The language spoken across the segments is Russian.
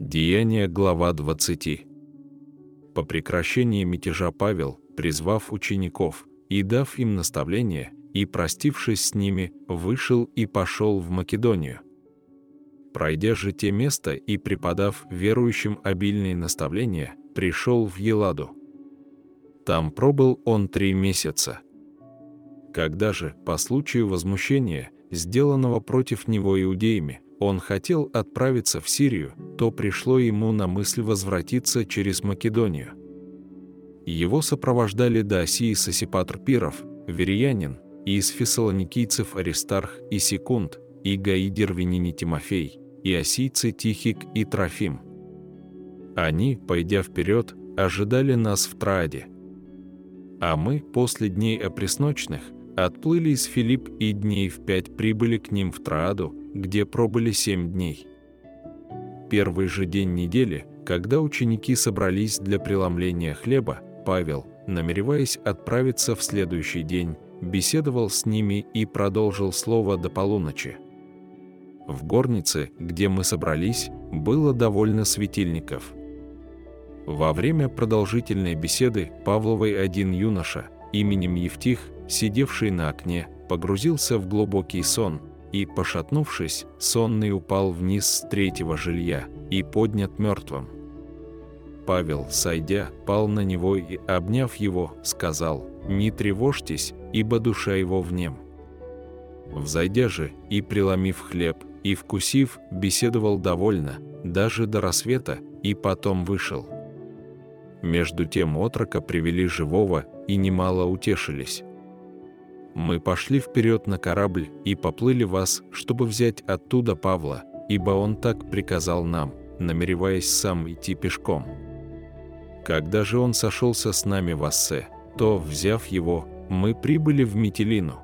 Деяние глава 20. По прекращении мятежа Павел, призвав учеников и дав им наставление, и, простившись с ними, вышел и пошел в Македонию. Пройдя же те места и преподав верующим обильные наставления, пришел в Еладу. Там пробыл он три месяца. Когда же, по случаю возмущения, сделанного против него иудеями, он хотел отправиться в Сирию, то пришло ему на мысль возвратиться через Македонию. Его сопровождали до Осии Сосипатр Пиров, Вериянин, и из фессалоникийцев Аристарх и Секунд, и Гаидер Венини Тимофей, и осийцы Тихик и Трофим. Они, пойдя вперед, ожидали нас в Трааде. А мы, после дней опресночных, отплыли из Филипп и дней в пять прибыли к ним в Трааду, где пробыли семь дней. Первый же день недели, когда ученики собрались для преломления хлеба, Павел, намереваясь отправиться в следующий день, беседовал с ними и продолжил слово до полуночи. В горнице, где мы собрались, было довольно светильников. Во время продолжительной беседы Павловой один юноша, именем Евтих, сидевший на окне, погрузился в глубокий сон, и, пошатнувшись, сонный упал вниз с третьего жилья и поднят мертвым. Павел, сойдя, пал на него и, обняв его, сказал, «Не тревожьтесь, ибо душа его в нем». Взойдя же и преломив хлеб, и вкусив, беседовал довольно, даже до рассвета, и потом вышел. Между тем отрока привели живого и немало утешились. Мы пошли вперед на корабль и поплыли вас, чтобы взять оттуда Павла, ибо он так приказал нам, намереваясь сам идти пешком. Когда же он сошелся с нами в Ассе, то, взяв его, мы прибыли в Митилину.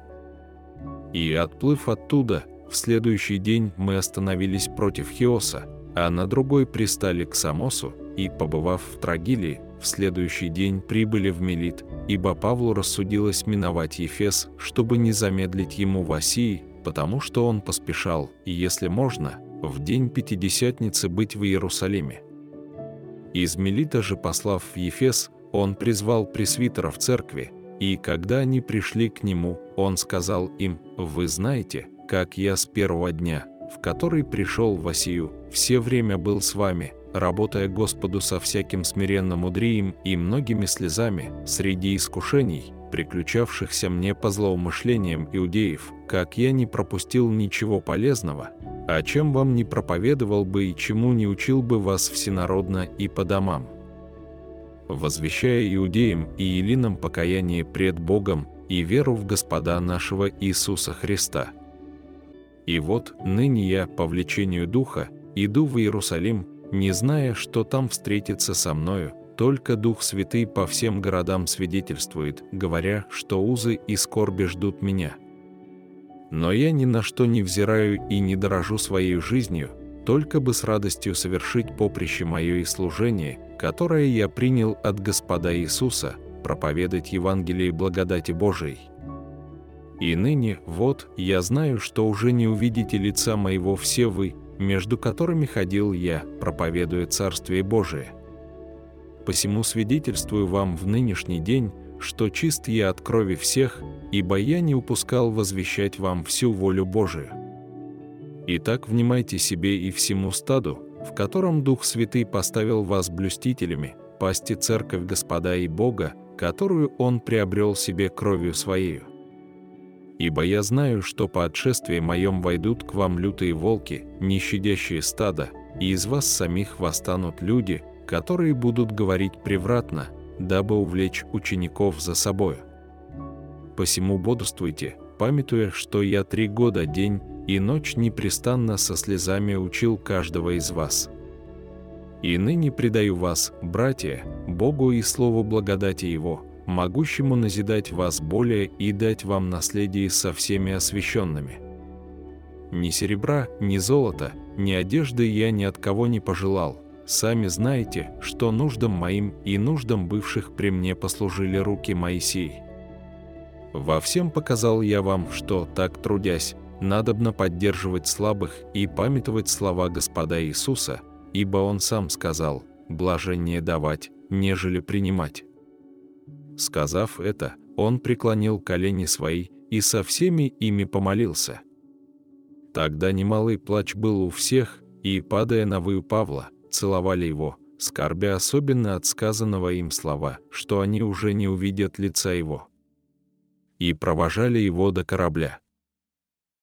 И, отплыв оттуда, в следующий день мы остановились против Хиоса, а на другой пристали к Самосу и, побывав в Трагилии, в следующий день прибыли в Мелит, ибо Павлу рассудилось миновать Ефес, чтобы не замедлить ему в Осии, потому что он поспешал, и если можно, в день Пятидесятницы быть в Иерусалиме. Из Мелита же, послав в Ефес, он призвал пресвитеров церкви, и когда они пришли к нему, он сказал им, «Вы знаете, как я с первого дня, в который пришел в Осию, все время был с вами, работая Господу со всяким смиренным удрием и многими слезами среди искушений, приключавшихся мне по злоумышлениям иудеев, как я не пропустил ничего полезного, о чем вам не проповедовал бы и чему не учил бы вас всенародно и по домам. Возвещая иудеям и елинам покаяние пред Богом и веру в Господа нашего Иисуса Христа. И вот ныне я, по влечению Духа, иду в Иерусалим, не зная, что там встретится со мною, только Дух Святый по всем городам свидетельствует, говоря, что узы и скорби ждут меня. Но я ни на что не взираю и не дорожу своей жизнью, только бы с радостью совершить поприще мое и служение, которое я принял от Господа Иисуса, проповедать Евангелие благодати Божией. И ныне, вот, я знаю, что уже не увидите лица моего все вы, между которыми ходил я, проповедуя Царствие Божие. Посему свидетельствую вам в нынешний день, что чист я от крови всех, ибо я не упускал возвещать вам всю волю Божию. Итак, внимайте себе и всему стаду, в котором Дух Святый поставил вас блюстителями, пасти церковь Господа и Бога, которую Он приобрел себе кровью Своею. Ибо я знаю, что по отшествии моем войдут к вам лютые волки, не щадящие стада, и из вас самих восстанут люди, которые будут говорить превратно, дабы увлечь учеников за собою. Посему бодрствуйте, памятуя, что я три года день и ночь непрестанно со слезами учил каждого из вас. И ныне предаю вас, братья, Богу и Слову благодати Его, могущему назидать вас более и дать вам наследие со всеми освященными. Ни серебра, ни золота, ни одежды я ни от кого не пожелал. Сами знаете, что нуждам моим и нуждам бывших при мне послужили руки Моисей. Во всем показал я вам, что, так трудясь, надобно поддерживать слабых и памятовать слова Господа Иисуса, ибо он сам сказал, блажение давать, нежели принимать. Сказав это, он преклонил колени свои и со всеми ими помолился. Тогда немалый плач был у всех, и, падая на выю Павла, целовали его, скорбя особенно от сказанного им слова, что они уже не увидят лица его. И провожали его до корабля.